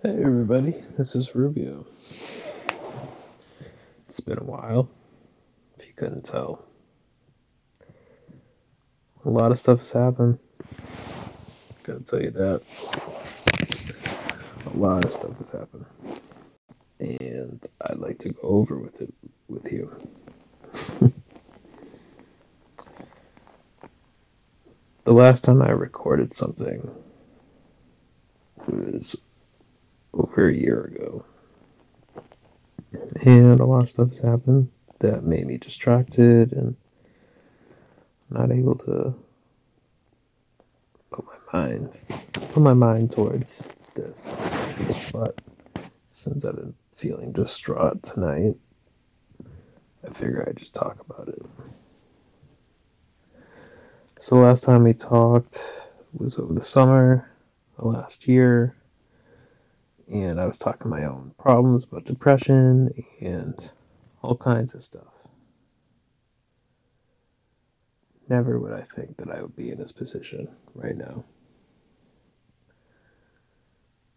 Hey everybody, this is Rubio. It's been a while, if you couldn't tell. A lot of stuff has happened. Gotta tell you that. A lot of stuff has happened. And I'd like to go over with it with you. the last time I recorded something was over a year ago. And a lot of stuff has happened that made me distracted and not able to put my mind put my mind towards this. But since I've been feeling distraught tonight, I figure I'd just talk about it. So the last time we talked was over the summer, last year, and I was talking my own problems about depression and all kinds of stuff. Never would I think that I would be in this position right now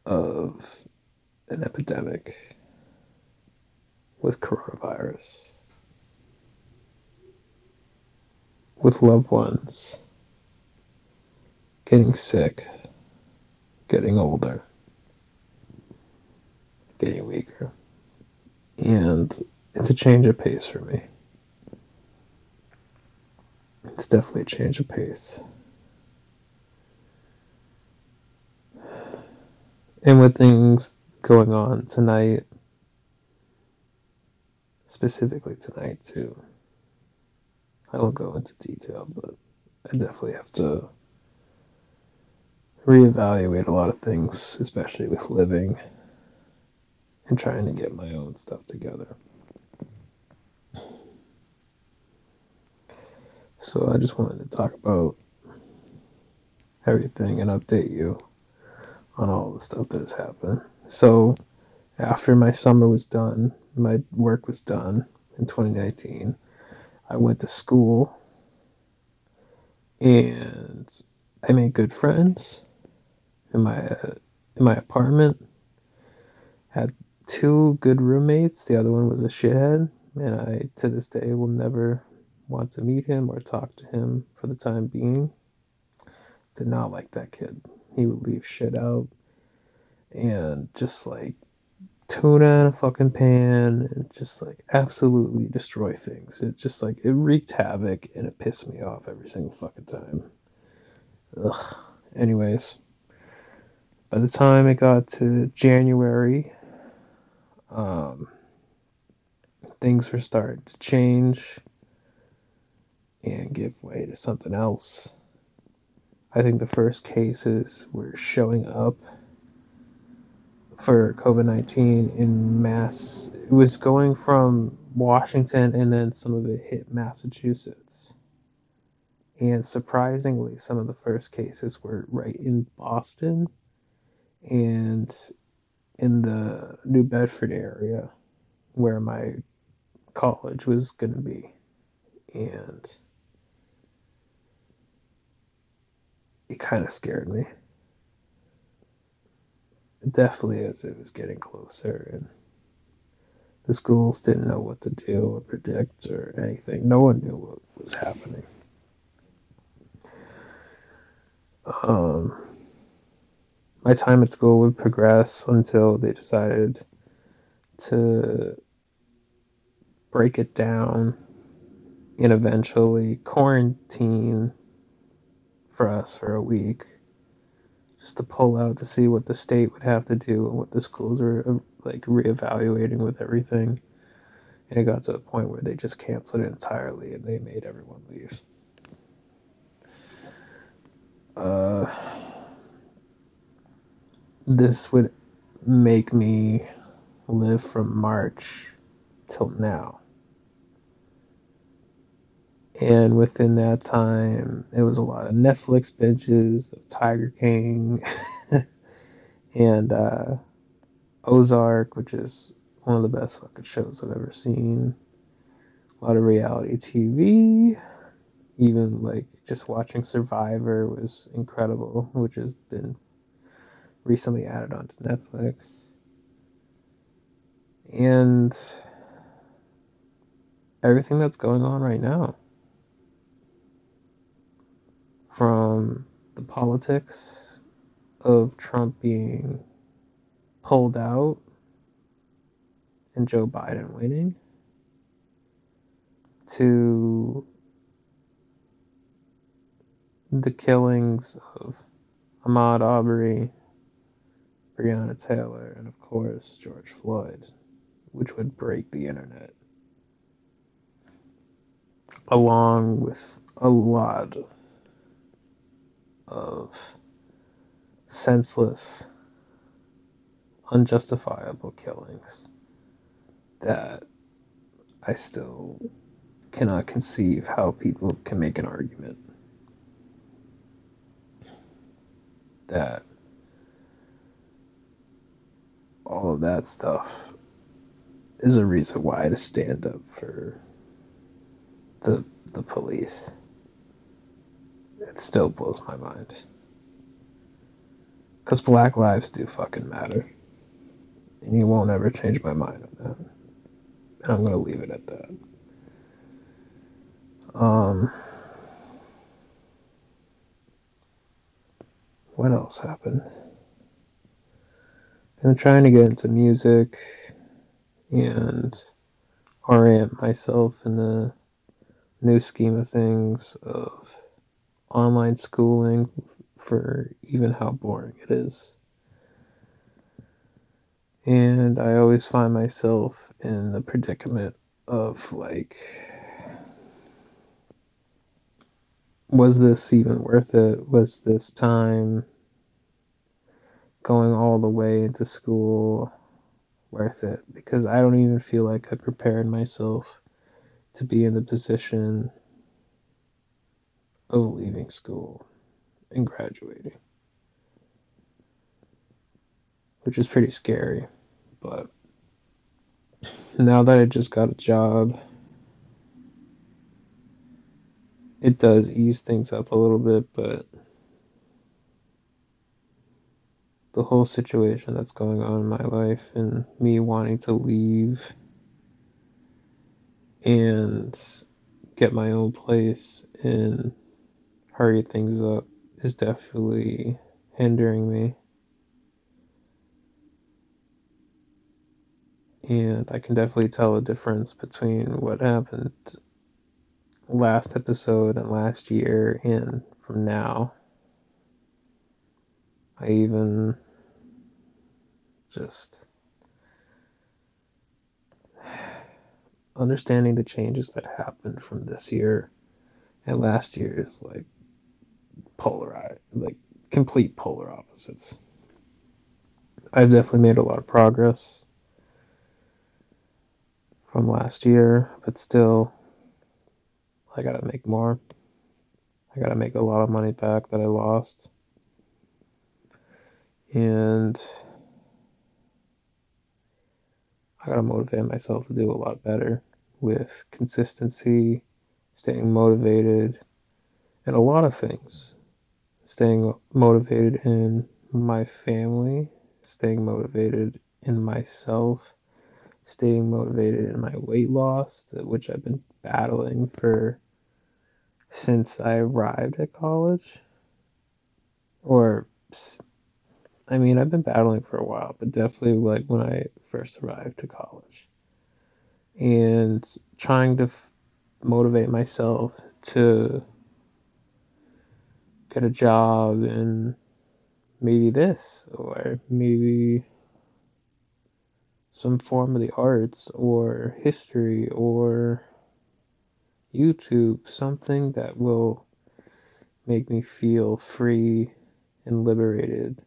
of an epidemic with coronavirus, with loved ones getting sick, getting older getting weaker. And it's a change of pace for me. It's definitely a change of pace. And with things going on tonight, specifically tonight too, I won't go into detail, but I definitely have to reevaluate a lot of things, especially with living and trying to get my own stuff together. So I just wanted to talk about everything and update you on all the stuff that has happened. So after my summer was done, my work was done in 2019, I went to school and I made good friends in my in my apartment. Had two good roommates. The other one was a shithead, and I to this day will never want to meet him or talk to him for the time being. Did not like that kid. He would leave shit out and just like tuna in a fucking pan and just like absolutely destroy things. It just like it wreaked havoc and it pissed me off every single fucking time. Ugh. Anyways, by the time it got to January, um, things were starting to change and give way to something else. I think the first cases were showing up for COVID 19 in mass. It was going from Washington and then some of it hit Massachusetts. And surprisingly, some of the first cases were right in Boston. And in the New Bedford area where my college was going to be. And it kind of scared me. Definitely as it was getting closer and the schools didn't know what to do or predict or anything. No one knew what was happening. Um, my time at school would progress until they decided to break it down and eventually quarantine for us for a week just to pull out to see what the state would have to do and what the schools were like reevaluating with everything. And it got to a point where they just canceled it entirely and they made everyone leave. Uh this would make me live from March till now. And within that time, it was a lot of Netflix binges of Tiger King and uh, Ozark, which is one of the best fucking shows I've ever seen. A lot of reality TV. Even like just watching Survivor was incredible, which has been recently added onto Netflix. And everything that's going on right now. From the politics of Trump being pulled out and Joe Biden winning to the killings of Ahmaud Arbery, Breonna Taylor, and of course George Floyd, which would break the internet. Along with a lot of senseless, unjustifiable killings that I still cannot conceive how people can make an argument that all of that stuff is a reason why to stand up for the the police. It still blows my mind. Cause black lives do fucking matter. And you won't ever change my mind on that. And I'm gonna leave it at that. Um what else happened? I'm trying to get into music and orient myself in the new scheme of things of online schooling for even how boring it is. And I always find myself in the predicament of like, was this even worth it? Was this time going all the way into school worth it? Because I don't even feel like I prepared myself to be in the position of leaving school and graduating, which is pretty scary. But now that I just got a job, it does ease things up a little bit, but the whole situation that's going on in my life and me wanting to leave and get my own place and hurry things up is definitely hindering me. And I can definitely tell the difference between what happened last episode and last year and from now. I even just understanding the changes that happened from this year and last year is like polarized, like complete polar opposites. I've definitely made a lot of progress from last year, but still, I gotta make more. I gotta make a lot of money back that I lost and I gotta motivate myself to do a lot better with consistency, staying motivated, and a lot of things. Staying motivated in my family, staying motivated in myself, staying motivated in my weight loss, which I've been battling for since I arrived at college, or I mean, I've been battling for a while, but definitely like when I first arrived to college. And trying to f- motivate myself to get a job in maybe this or maybe some form of the arts or history or YouTube, something that will make me feel free and liberated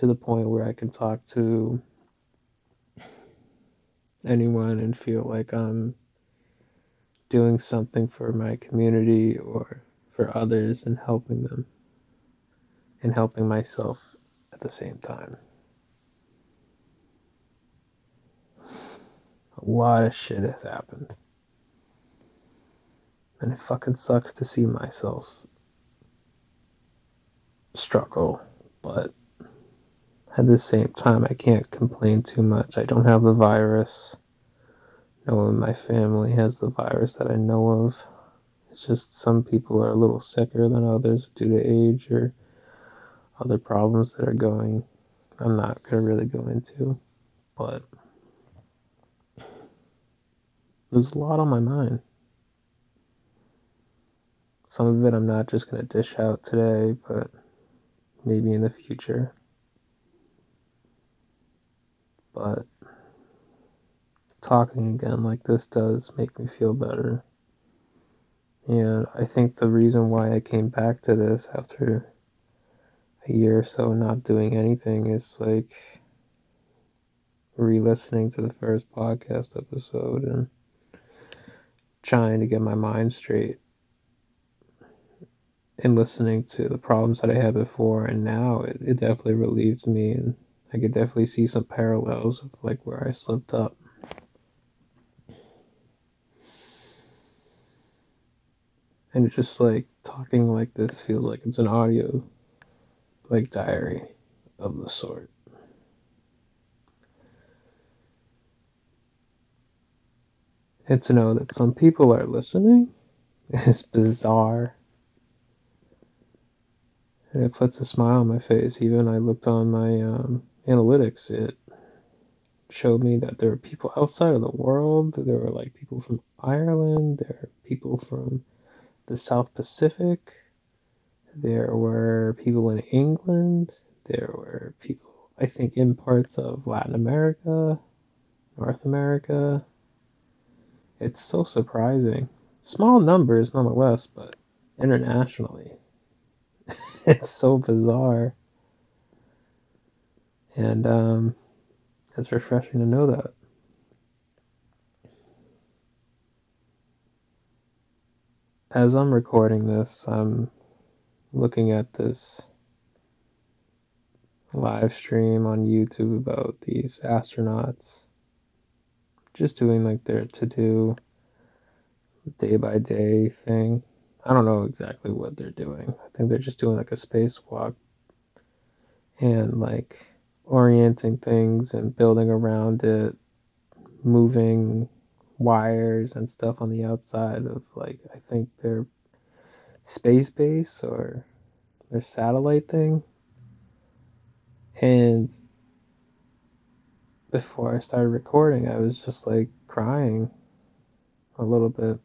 to the point where I can talk to anyone and feel like I'm doing something for my community or for others and helping them and helping myself at the same time. A lot of shit has happened. And it fucking sucks to see myself struggle, but at the same time, I can't complain too much. I don't have the virus. No one in my family has the virus that I know of. It's just some people are a little sicker than others due to age or other problems that are going. I'm not going to really go into, but there's a lot on my mind. Some of it I'm not just going to dish out today, but maybe in the future. But talking again like this does make me feel better. And I think the reason why I came back to this after a year or so not doing anything is like re listening to the first podcast episode and trying to get my mind straight and listening to the problems that I had before and now it, it definitely relieves me and I could definitely see some parallels of like where I slipped up. And it's just like talking like this feels like it's an audio like diary of the sort. And to know that some people are listening is bizarre. And it puts a smile on my face. Even I looked on my um, analytics, it showed me that there were people outside of the world. There were like people from Ireland, there are people from the South Pacific, there were people in England, there were people, I think, in parts of Latin America, North America. It's so surprising. Small numbers nonetheless, but internationally. it's so bizarre. And um, it's refreshing to know that. As I'm recording this, I'm looking at this live stream on YouTube about these astronauts just doing like their to do day by day thing. I don't know exactly what they're doing. I think they're just doing like a spacewalk and like orienting things and building around it, moving wires and stuff on the outside of like I think their space base or their satellite thing. And before I started recording, I was just like crying a little bit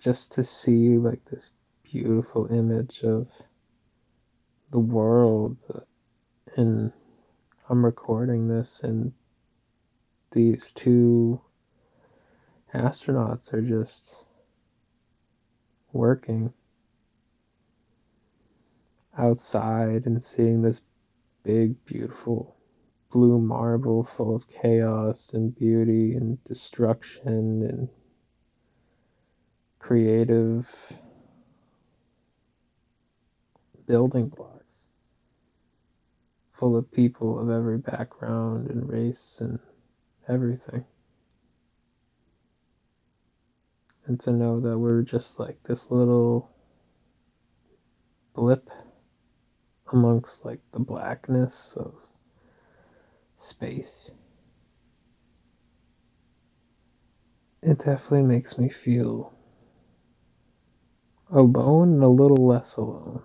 just to see like this beautiful image of the world and I'm recording this and these two astronauts are just working outside and seeing this big beautiful blue marble full of chaos and beauty and destruction and creative building blocks full of people of every background and race and everything. And to know that we're just like this little blip amongst like the blackness of space. It definitely makes me feel alone and a little less alone.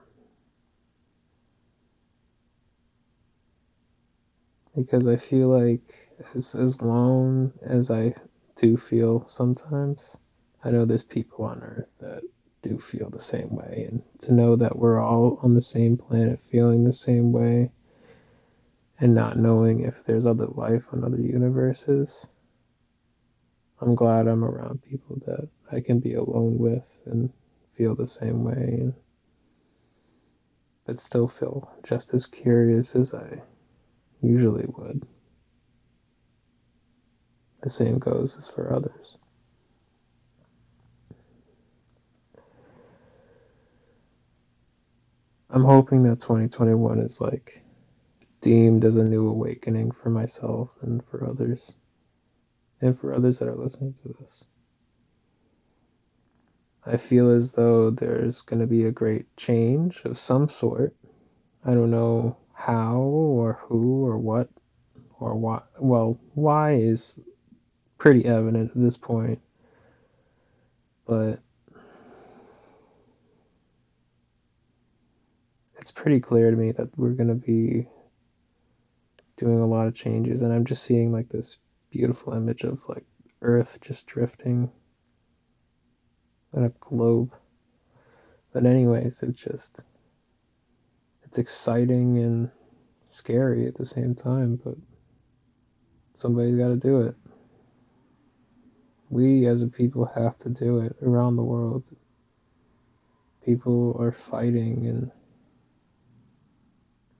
Because I feel like as as long as I do feel sometimes, I know there's people on Earth that do feel the same way, and to know that we're all on the same planet, feeling the same way, and not knowing if there's other life on other universes. I'm glad I'm around people that I can be alone with and feel the same way, and but still feel just as curious as I usually would. The same goes as for others. I'm hoping that 2021 is like deemed as a new awakening for myself and for others, and for others that are listening to this. I feel as though there's going to be a great change of some sort. I don't know how or who or what or why. Well, why is pretty evident at this point, but it's pretty clear to me that we're going to be doing a lot of changes, and I'm just seeing like this beautiful image of like Earth just drifting in a globe. But anyways, it's just it's exciting and scary at the same time, but somebody's got to do it. We as a people have to do it around the world. People are fighting and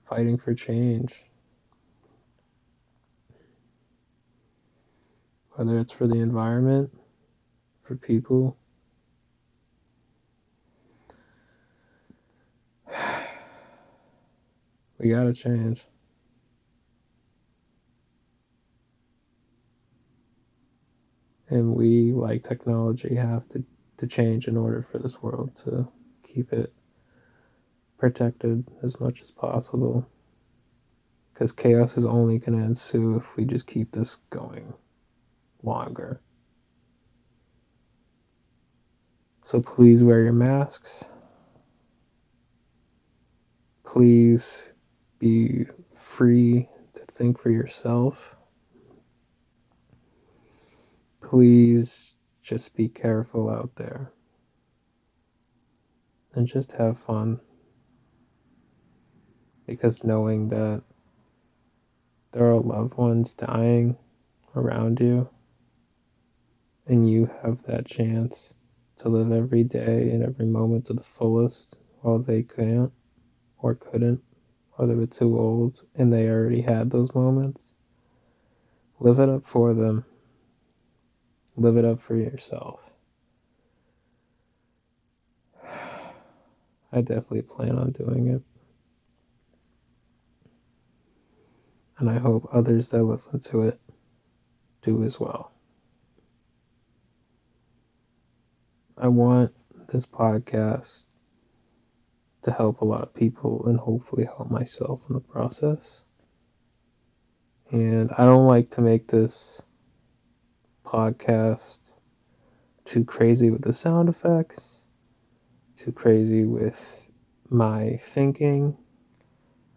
fighting for change. Whether it's for the environment, for people, We gotta change. And we, like technology, have to, to change in order for this world to keep it protected as much as possible. Because chaos is only going to ensue if we just keep this going longer. So please wear your masks. Please be free to think for yourself. Please just be careful out there and just have fun. Because knowing that there are loved ones dying around you, and you have that chance to live every day and every moment to the fullest while they can't or couldn't or they were too old and they already had those moments. Live it up for them. Live it up for yourself. I definitely plan on doing it. And I hope others that listen to it do as well. I want this podcast to help a lot of people and hopefully help myself in the process. And I don't like to make this podcast too crazy with the sound effects, too crazy with my thinking.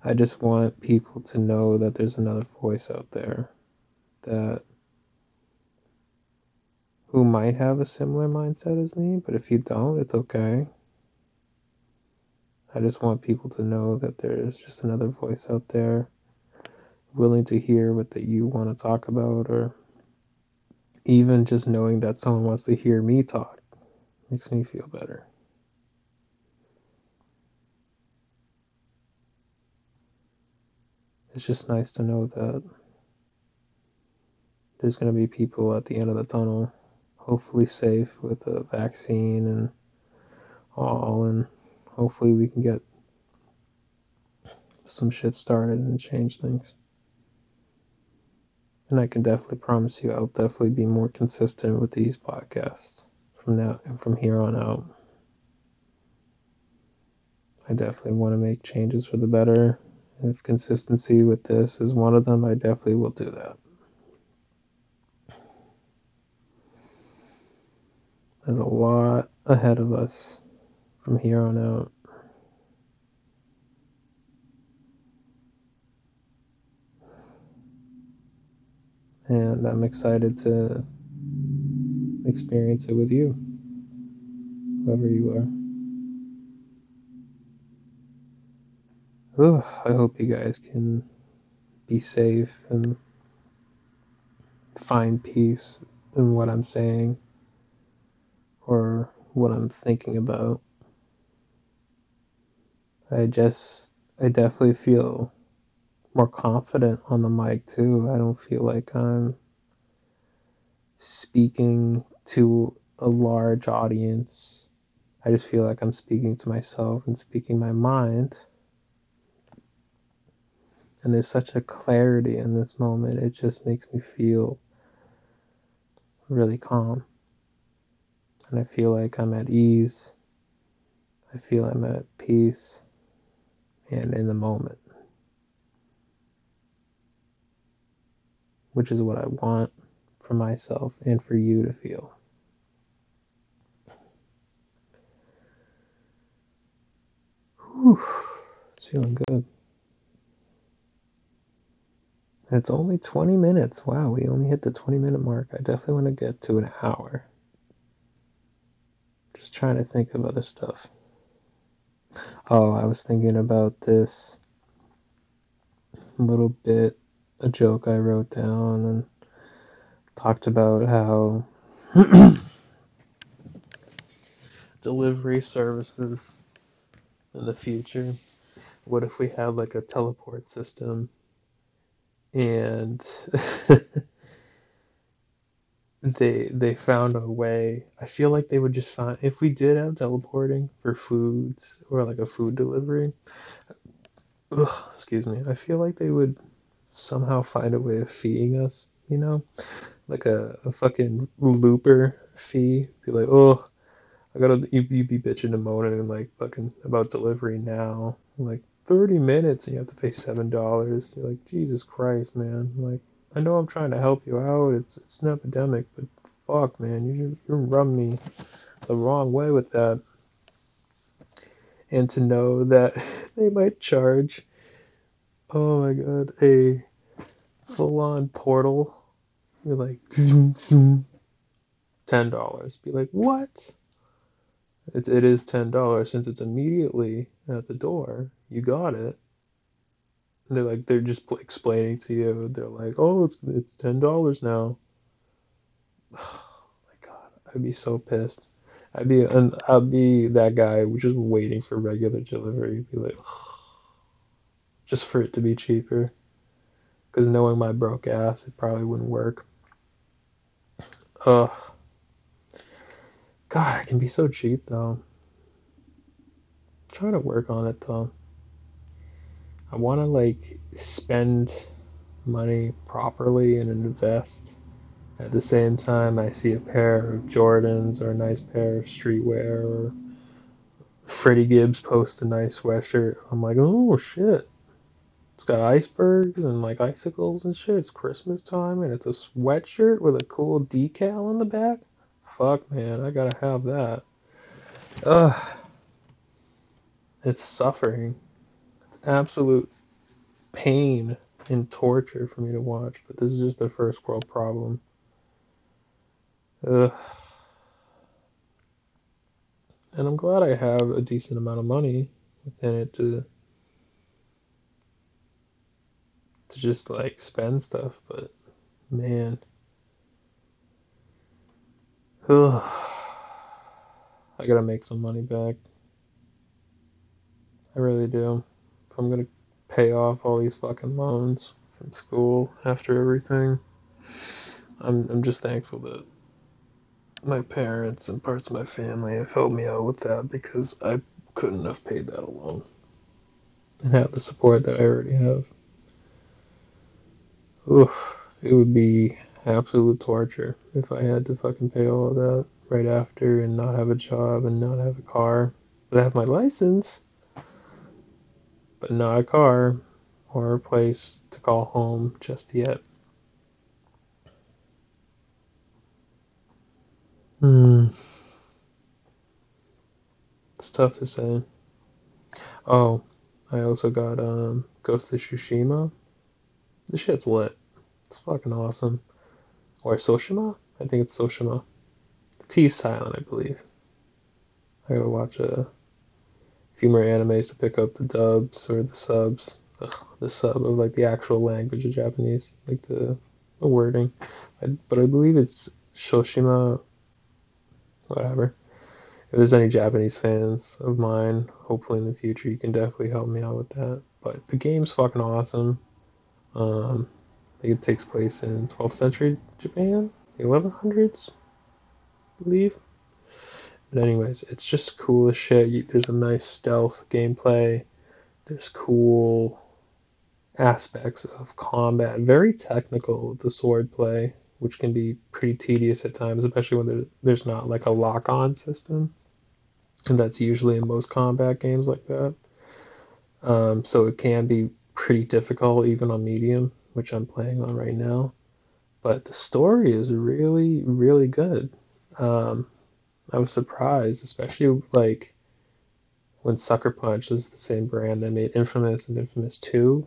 I just want people to know that there's another voice out there that who might have a similar mindset as me, but if you don't, it's okay. I just want people to know that there's just another voice out there willing to hear what that you want to talk about or even just knowing that someone wants to hear me talk makes me feel better. It's just nice to know that there's going to be people at the end of the tunnel, hopefully safe with a vaccine and all and hopefully we can get some shit started and change things. And I can definitely promise you I'll definitely be more consistent with these podcasts from now and from here on out. I definitely want to make changes for the better. If consistency with this is one of them, I definitely will do that. There's a lot ahead of us from here on out. And I'm excited to experience it with you, whoever you are. I hope you guys can be safe and find peace in what I'm saying or what I'm thinking about. I just, I definitely feel more confident on the mic too. I don't feel like I'm speaking to a large audience. I just feel like I'm speaking to myself and speaking my mind. And there's such a clarity in this moment, it just makes me feel really calm. And I feel like I'm at ease. I feel I'm at peace and in the moment. Which is what I want for myself and for you to feel. Whew, it's feeling good. It's only 20 minutes. Wow, we only hit the 20 minute mark. I definitely want to get to an hour. Just trying to think of other stuff. Oh, I was thinking about this little bit, a joke I wrote down and talked about how delivery services in the future. What if we had like a teleport system and they they found a way. I feel like they would just find if we did have teleporting for foods or like a food delivery. Ugh, excuse me. I feel like they would somehow find a way of feeding us. You know, like a, a fucking looper fee. Be like, oh, I gotta you, you be bitching and moaning and like fucking about delivery now. Like 30 minutes and you have to pay seven dollars. You're like, Jesus Christ, man. Like, I know I'm trying to help you out. It's it's an epidemic, but fuck, man, you you run me the wrong way with that. And to know that they might charge, oh my god, a full-on portal. You're like, ten dollars. Be like, what? It, it is ten dollars since it's immediately at the door. You got it. They're like they're just explaining to you. They're like, oh, it's it's ten dollars now. Oh my god, I'd be so pissed. I'd be and I'd be that guy just waiting for regular delivery. Be like, just for it to be cheaper. Because knowing my broke ass, it probably wouldn't work. Ugh. God, I can be so cheap though. I'm trying to work on it though. I want to like spend money properly and invest. At the same time, I see a pair of Jordans or a nice pair of streetwear or Freddie Gibbs post a nice sweatshirt. I'm like, oh shit. It's got icebergs and like icicles and shit. It's Christmas time and it's a sweatshirt with a cool decal on the back fuck, man, I gotta have that. Ugh. It's suffering. Absolute pain and torture for me to watch, but this is just a first world problem. Ugh. And I'm glad I have a decent amount of money within it to to just like spend stuff, but man. Ugh. I gotta make some money back. I really do. I'm gonna pay off all these fucking loans from school after everything, I'm I'm just thankful that my parents and parts of my family have helped me out with that because I couldn't have paid that alone and have the support that I already have. Oof, it would be absolute torture if I had to fucking pay all of that right after and not have a job and not have a car. But I have my license, but not a car or a place to call home just yet. Hmm. It's tough to say. Oh, I also got um Ghost of Tsushima. This shit's lit. It's fucking awesome or Soshima. I think it's Soshima. The silent, I believe. I gotta watch a few more animes to pick up the dubs or the subs. Ugh, the sub of like the actual language of Japanese, like the, the wording. I, but I believe it's Shoshima. Whatever. If there's any Japanese fans of mine, hopefully in the future, you can definitely help me out with that. But the game's fucking awesome. Um, think it takes place in 12th century Japan, the 1100s, I believe. But anyways, it's just cool as shit. There's a nice stealth gameplay. There's cool aspects of combat. Very technical the sword play, which can be pretty tedious at times, especially when there's not like a lock-on system. And that's usually in most combat games like that. Um, so it can be pretty difficult even on medium, which I'm playing on right now. But the story is really, really good. Um, I was surprised, especially like when Sucker Punch is the same brand that made Infamous and Infamous 2.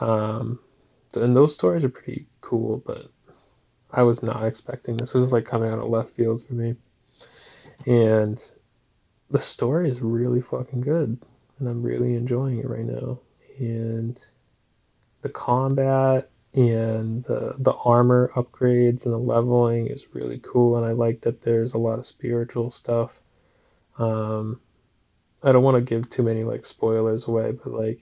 Um, and those stories are pretty cool, but I was not expecting this. It was like coming out of left field for me. And the story is really fucking good. And I'm really enjoying it right now. And the combat and the the armor upgrades and the leveling is really cool and I like that there's a lot of spiritual stuff. Um I don't want to give too many like spoilers away, but like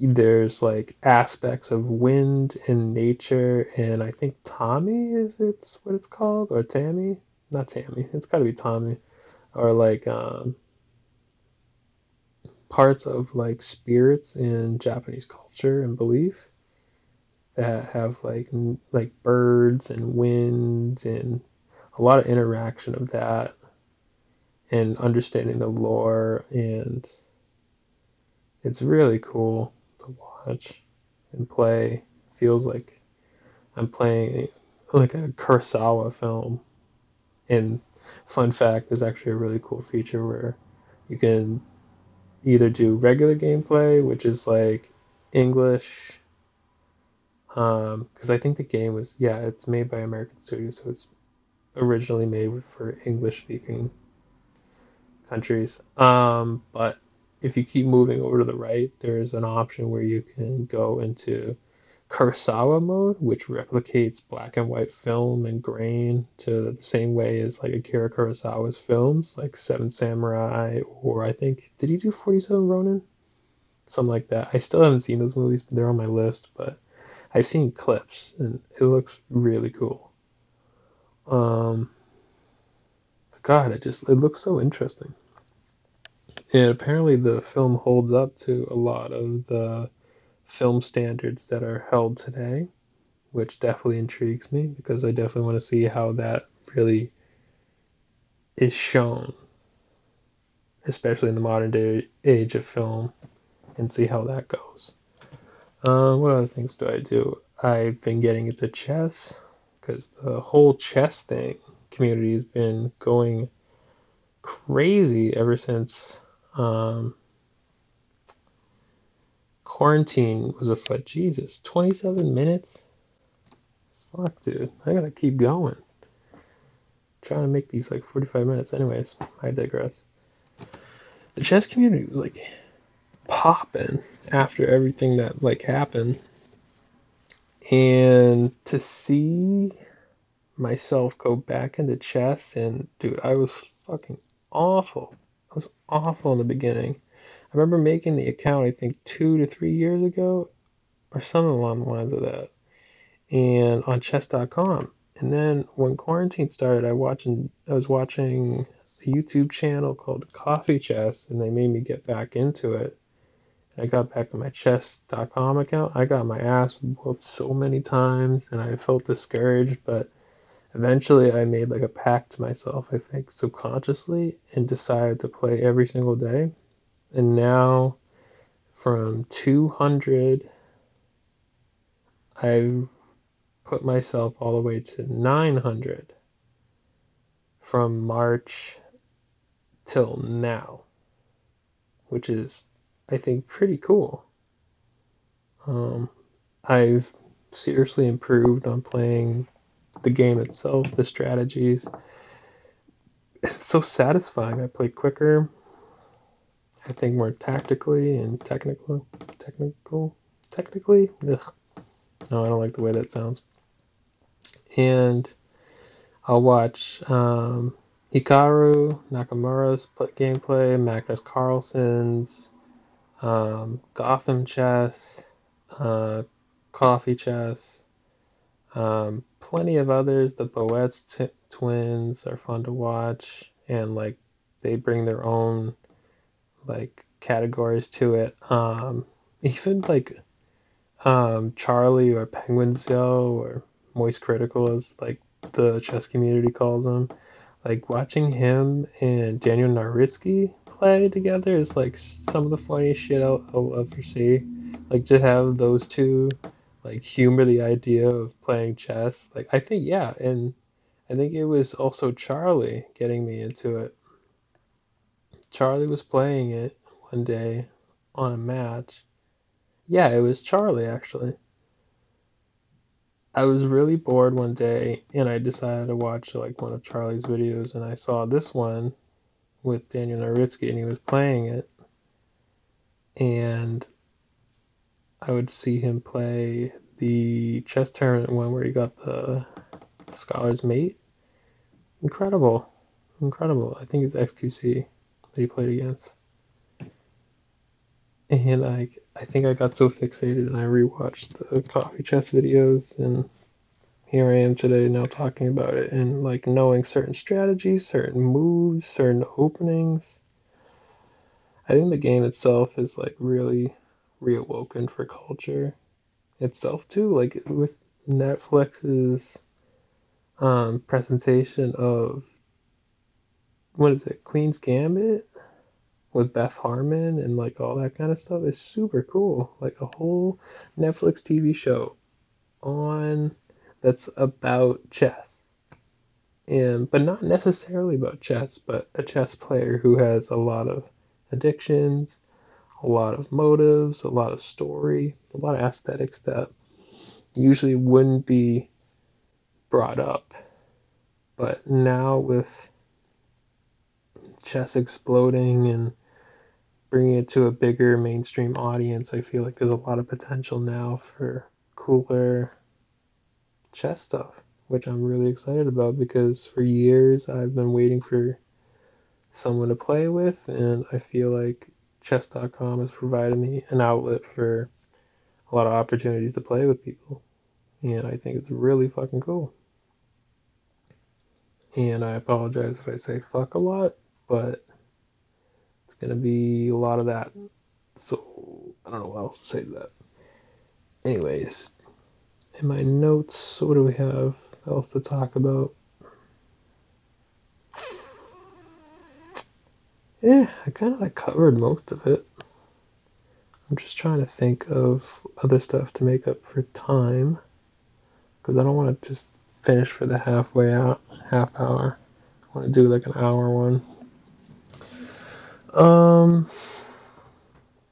there's like aspects of wind and nature and I think Tommy is it's what it's called or Tammy? Not Tammy it's got to be Tommy or like um, parts of like spirits in Japanese culture and belief that have like like birds and winds and a lot of interaction of that and understanding the lore and it's really cool to watch and play. Feels like I'm playing like a Kurosawa film. And fun fact, there's actually a really cool feature where you can either do regular gameplay, which is like English, because um, I think the game was yeah, it's made by American Studios, so it's originally made for English speaking countries. Um, but if you keep moving over to the right, there's an option where you can go into Kurosawa mode, which replicates black and white film and grain to the same way as like Akira Kurosawa's films, like Seven Samurai, or I think did he do Forty Seven Ronin? Something like that. I still haven't seen those movies, but they're on my list. But I've seen clips, and it looks really cool. Um, God, it just it looks so interesting. And apparently, the film holds up to a lot of the film standards that are held today, which definitely intrigues me because I definitely want to see how that really is shown, especially in the modern day age of film, and see how that goes. Um, what other things do I do? I've been getting into chess because the whole chess thing community has been going crazy ever since um, quarantine was afoot. Jesus, 27 minutes? Fuck, dude. I gotta keep going. trying to make these like 45 minutes. Anyways, I digress. The chess community was like popping after everything that like happened. And to see myself go back into chess and dude, I was fucking awful I was awful in the beginning. I remember making the account, I think, two to three years ago, or something along the lines of that, and on chess.com. And then when quarantine started, I watching I was watching a YouTube channel called Coffee Chess, and they made me get back into it. I got back to my chess.com account. I got my ass whooped so many times, and I felt discouraged, but Eventually, I made like a pact to myself, I think subconsciously, and decided to play every single day. And now, from 200, I've put myself all the way to 900 from March till now, which is, I think, pretty cool. Um, I've seriously improved on playing the game itself, the strategies. It's so satisfying. I play quicker. I think more tactically and technical. Technical? Technically? Ugh. No, I don't like the way that sounds. And I'll watch um, Hikaru Nakamura's gameplay, Magnus Carlsen's, um, Gotham Chess, uh, Coffee Chess, um, plenty of others. The Botez t- twins are fun to watch, and like they bring their own like categories to it. Um, even like um, Charlie or Penguin Show or Moist Critical, as like the chess community calls them. Like watching him and Daniel Naroditsky play together is like some of the funniest shit I'll, I'll ever see. Like to have those two like humor the idea of playing chess. Like I think yeah, and I think it was also Charlie getting me into it. Charlie was playing it one day on a match. Yeah, it was Charlie actually. I was really bored one day and I decided to watch like one of Charlie's videos and I saw this one with Daniel Naroditsky and he was playing it. And I would see him play the chess tournament one where he got the scholar's mate. Incredible. Incredible. I think it's XQC that he played against. And I I think I got so fixated and I rewatched the coffee chess videos and here I am today now talking about it and like knowing certain strategies, certain moves, certain openings. I think the game itself is like really reawoken for culture itself too. Like with Netflix's um, presentation of what is it, Queen's Gambit with Beth Harmon and like all that kind of stuff is super cool. Like a whole Netflix TV show on that's about chess. And but not necessarily about chess, but a chess player who has a lot of addictions, a lot of motives, a lot of story, a lot of aesthetics that usually wouldn't be brought up. But now with chess exploding and bringing it to a bigger mainstream audience, I feel like there's a lot of potential now for cooler chess stuff, which I'm really excited about because for years I've been waiting for someone to play with, and I feel like chess.com has provided me an outlet for a lot of opportunities to play with people. And I think it's really fucking cool. And I apologize if I say fuck a lot, but it's gonna be a lot of that. So I don't know what else to say to that. Anyways, in my notes, what do we have else to talk about? Yeah, I kind of like covered most of it. I'm just trying to think of other stuff to make up for time because I don't want to just finish for the halfway out half hour. I want to do like an hour one. Um,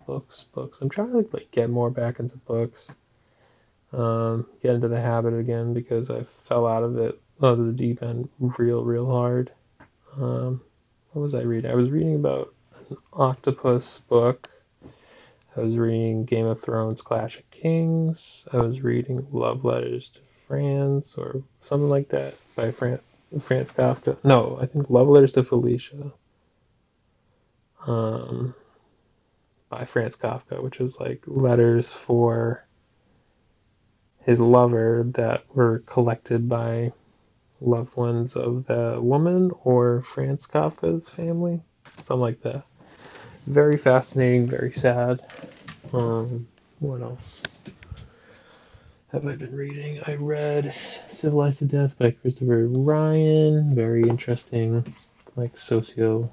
books, books. I'm trying to like get more back into books um, get into the habit again because I fell out of it, out of the deep end, real, real hard. Um, what was I reading? I was reading about an octopus book. I was reading Game of Thrones Clash of Kings. I was reading Love Letters to France or something like that by Fran- Franz Kafka. No, I think Love Letters to Felicia. Um, by Franz Kafka, which is like letters for his lover that were collected by loved ones of the woman or Franz Kafka's family, something like that. Very fascinating, very sad. Um, what else have I been reading? I read Civilized to Death by Christopher Ryan. Very interesting, like socio,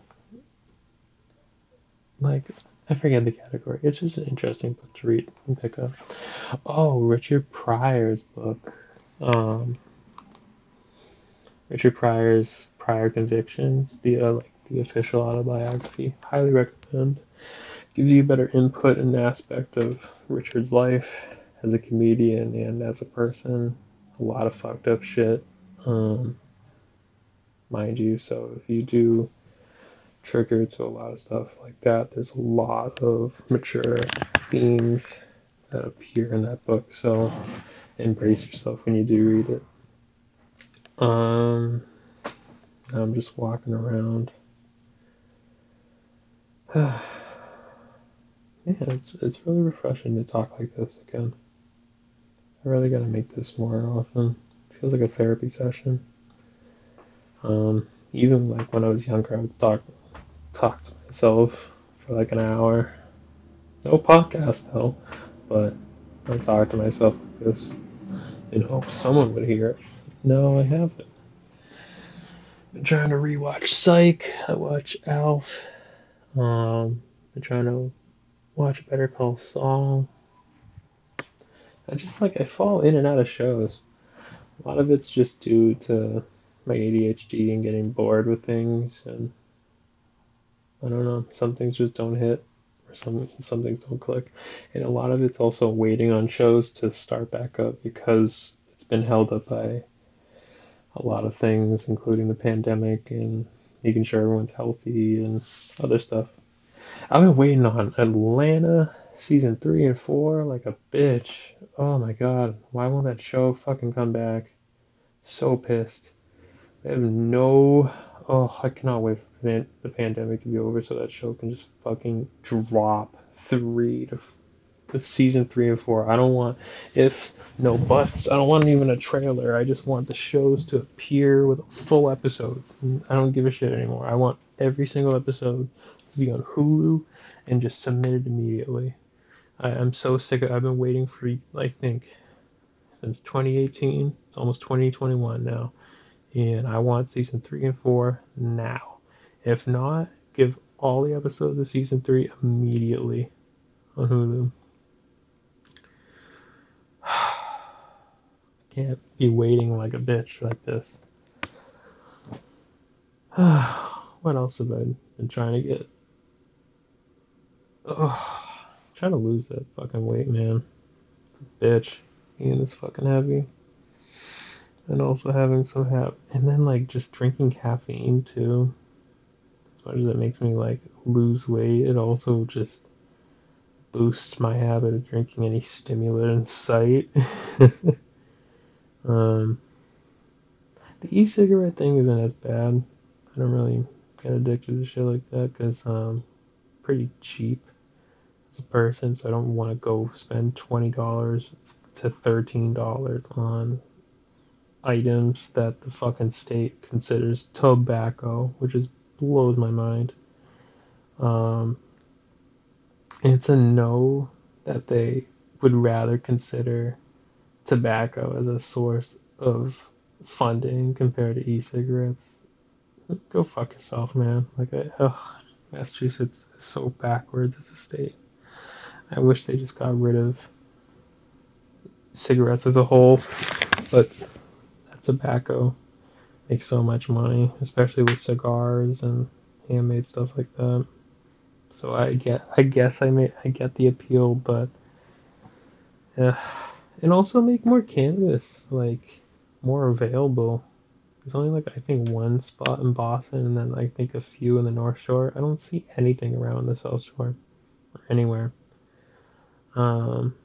like I forget the category. It's just an interesting book to read and pick up. Oh, Richard Pryor's book. Um, Richard Pryor's Pryor Convictions, the uh, like the official autobiography. Highly recommend. Gives you better input and aspect of Richard's life as a comedian and as a person. A lot of fucked up shit, um, mind you. So if you do trigger to a lot of stuff like that. There's a lot of mature themes that appear in that book, so embrace yourself when you do read it. Um, I'm just walking around. yeah, it's it's really refreshing to talk like this again. I really gotta make this more often. It feels like a therapy session. Um, even like when I was younger, I would talk talk to myself for like an hour. No podcast though, but I talk to myself like this and hope someone would hear it. No, I haven't. Been trying to rewatch Psych. I watch Alf. Um, been trying to watch Better Call Saul. I just like I fall in and out of shows. A lot of it's just due to my ADHD and getting bored with things, and I don't know. Some things just don't hit, or some some things don't click, and a lot of it's also waiting on shows to start back up because it's been held up by a lot of things, including the pandemic and making sure everyone's healthy and other stuff. I've been waiting on Atlanta season three and four like a bitch. Oh my god, why won't that show fucking come back? So pissed. I have no. Oh, I cannot wait for the pandemic to be over so that show can just fucking drop three to season three and four. I don't want if no buts. I don't want even a trailer. I just want the shows to appear with a full episode. I don't give a shit anymore. I want every single episode to be on Hulu and just submitted immediately. I, am so sick of I've been waiting for I think since 2018. It's almost 2021 now. And I want season three and four now. If not, give all the episodes of season three immediately on Hulu. Can't be waiting like a bitch like this. what else have I been trying to get? Oh, trying to lose that fucking weight, man. It's a bitch. Eating this fucking heavy. And also having some have and then like just drinking caffeine too. As much as it makes me like lose weight, it also just boosts my habit of drinking any stimulant in sight. um, the e-cigarette thing isn't as bad. I don't really get addicted to shit like that because um, pretty cheap as a person, so I don't want to go spend twenty dollars to thirteen dollars on items that the fucking state considers tobacco, which just blows my mind. Um, it's a no that they would rather consider tobacco as a source of funding compared to e-cigarettes. Go fuck yourself, man. Like, I, ugh, Massachusetts is so backwards as a state. I wish they just got rid of cigarettes as a whole, but tobacco makes so much money, especially with cigars and handmade stuff like that. So I get, I guess I may, I get the appeal, but yeah, and also make more cannabis like more available. There's only like I think one spot in Boston, and then I think a few in the North Shore. I don't see anything around the South Shore or anywhere. Um,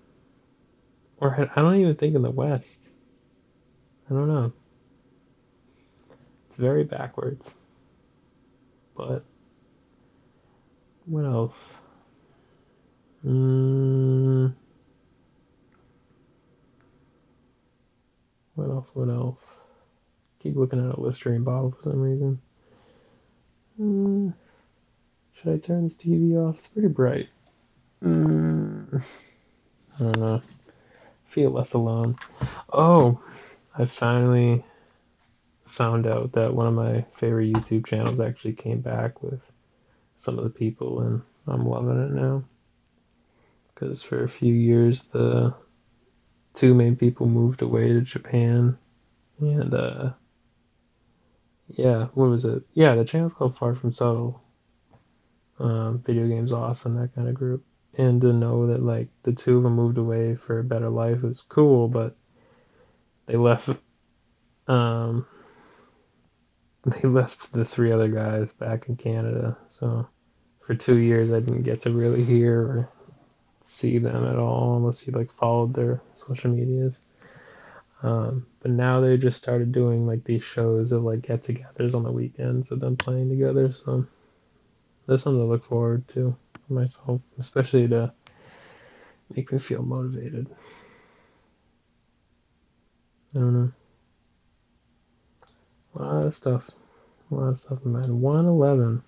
or I don't even think in the West. I don't know. It's very backwards. But what else? Mm, what else? What else? Keep looking at a Listerine bottle for some reason. Mm, should I turn this TV off? It's pretty bright. Mm, I don't know. Feel less alone. Oh, I finally found out that one of my favorite YouTube channels actually came back with some of the people, and I'm loving it now. Because for a few years, the two main people moved away to Japan, and uh, yeah, what was it? Yeah, the channel's called Far From Subtle. Um, video games awesome, that kind of group. And to know that like the two of them moved away for a better life was cool, but they left um they left the three other guys back in Canada. So for two years I didn't get to really hear or see them at all unless you like followed their social medias. Um, but now they just started doing like these shows of like get-togethers on the weekends of them playing together. So there's something to look forward to for myself, especially to make me feel motivated. I don't know. A lot of stuff. A lot of stuff, man. 111.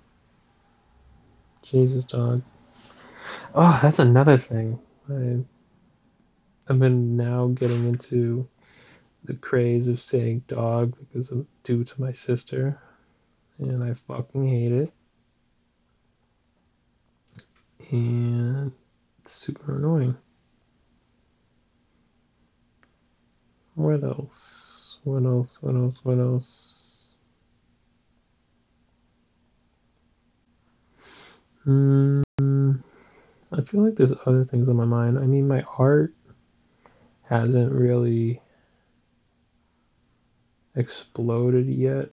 Jesus, dog. Oh, that's another thing. I, I've been now getting into the craze of saying dog because of due to my sister. and I fucking hate it. And it's super annoying. What else? What else? What else? What else? Hmm. I feel like there's other things on my mind. I mean, my art hasn't really exploded yet